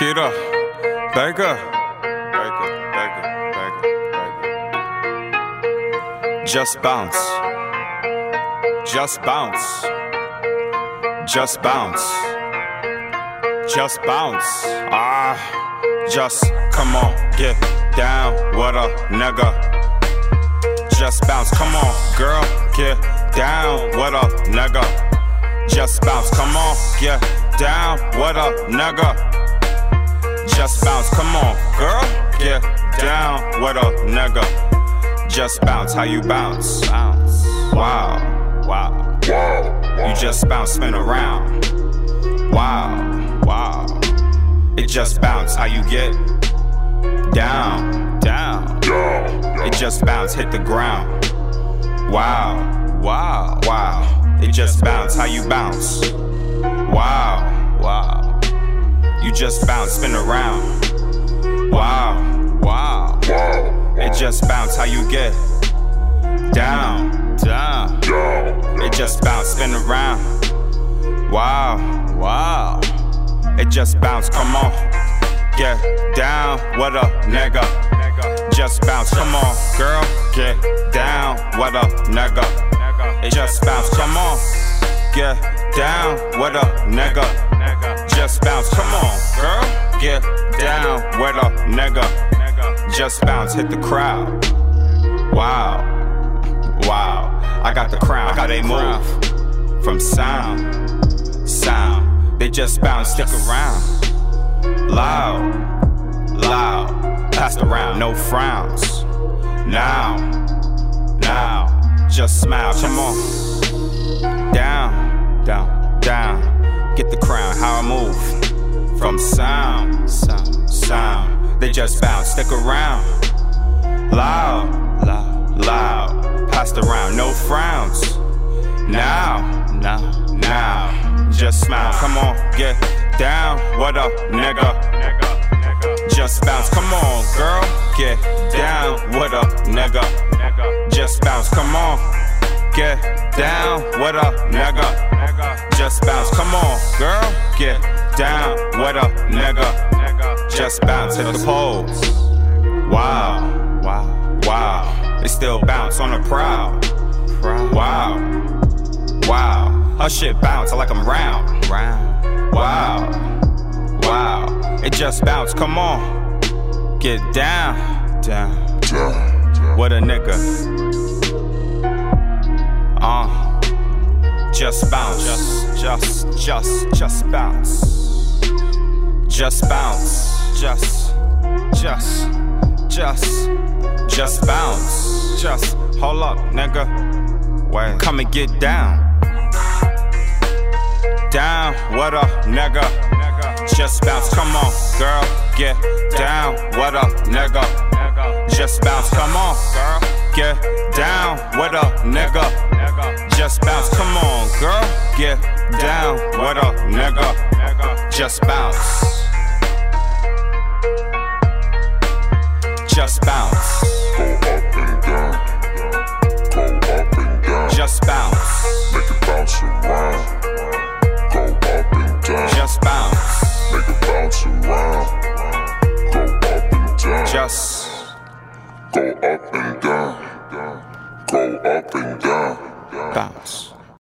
Kita, Baker, Baker, Baker, Baker, Baker. Just bounce, just bounce, just bounce, just bounce. Ah, just come on, get down, what a nigga. Just bounce, come on, girl, get down, what a nigga. Just bounce, come on, get down, what a nigga. Just bounce, come on, girl, get down, what a nigga. Just bounce, how you bounce? Bounce. Wow, wow, You just bounce, spin around. Wow, wow. It just bounce, how you get down, down. It just bounce, hit the ground. Wow, wow, wow. It just bounce, how you bounce? Just bounce, spin around. Wow, wow. wow. It just bounce, how you get down, down. It just bounce, spin around. Wow, wow. It just bounce, come on. Get down, what a nigga. Just bounce, come on, girl. Get down, what a nigga. It just bounce, come on. Get down, what a nigga. Just bounce, come on, girl. Get down, what a nigga. Just bounce, hit the crowd. Wow, wow. I got the crown, how they move. From sound, sound. They just bounce, stick around. Loud, loud. Passed around, no frowns. Now, now. Just smile, come on. Down, down. Get the crown, how I move. From sound, sound, sound. They just bounce, stick around. Loud, loud, loud. Passed around, no frowns. Now, now, now. Just smile, come on, get down. What up, nigga? Just bounce, come on, girl. Get down. What up, nigga? Just bounce, come on. Get down. What up, nigga? What up, nigga? Just bounce, hit the poles. Wow, wow, wow. They still bounce on the prowl. Wow, wow. Her shit bounce I like I'm round. Round. Wow, wow. It just bounce, come on. Get down, down, down. What a nigga. Uh. Just bounce. Just, just, just, just bounce. Just bounce. Just, just, just, just bounce. Just hold up, nigga. Wait. Come and get down. Down, what up, nigga? Just bounce, come on, girl. Get down, what up, nigga? Just bounce, come on, girl. Get down, what up, nigga? Just bounce, come on, girl. Get down, what up, nigga? Just bounce. Just bounce. Go up and down. Go up and down. Just bounce. Make it bounce around. Go up and down. Just bounce. Make it bounce around. Go up and down. Just go up and down. Go up and down. Bounce.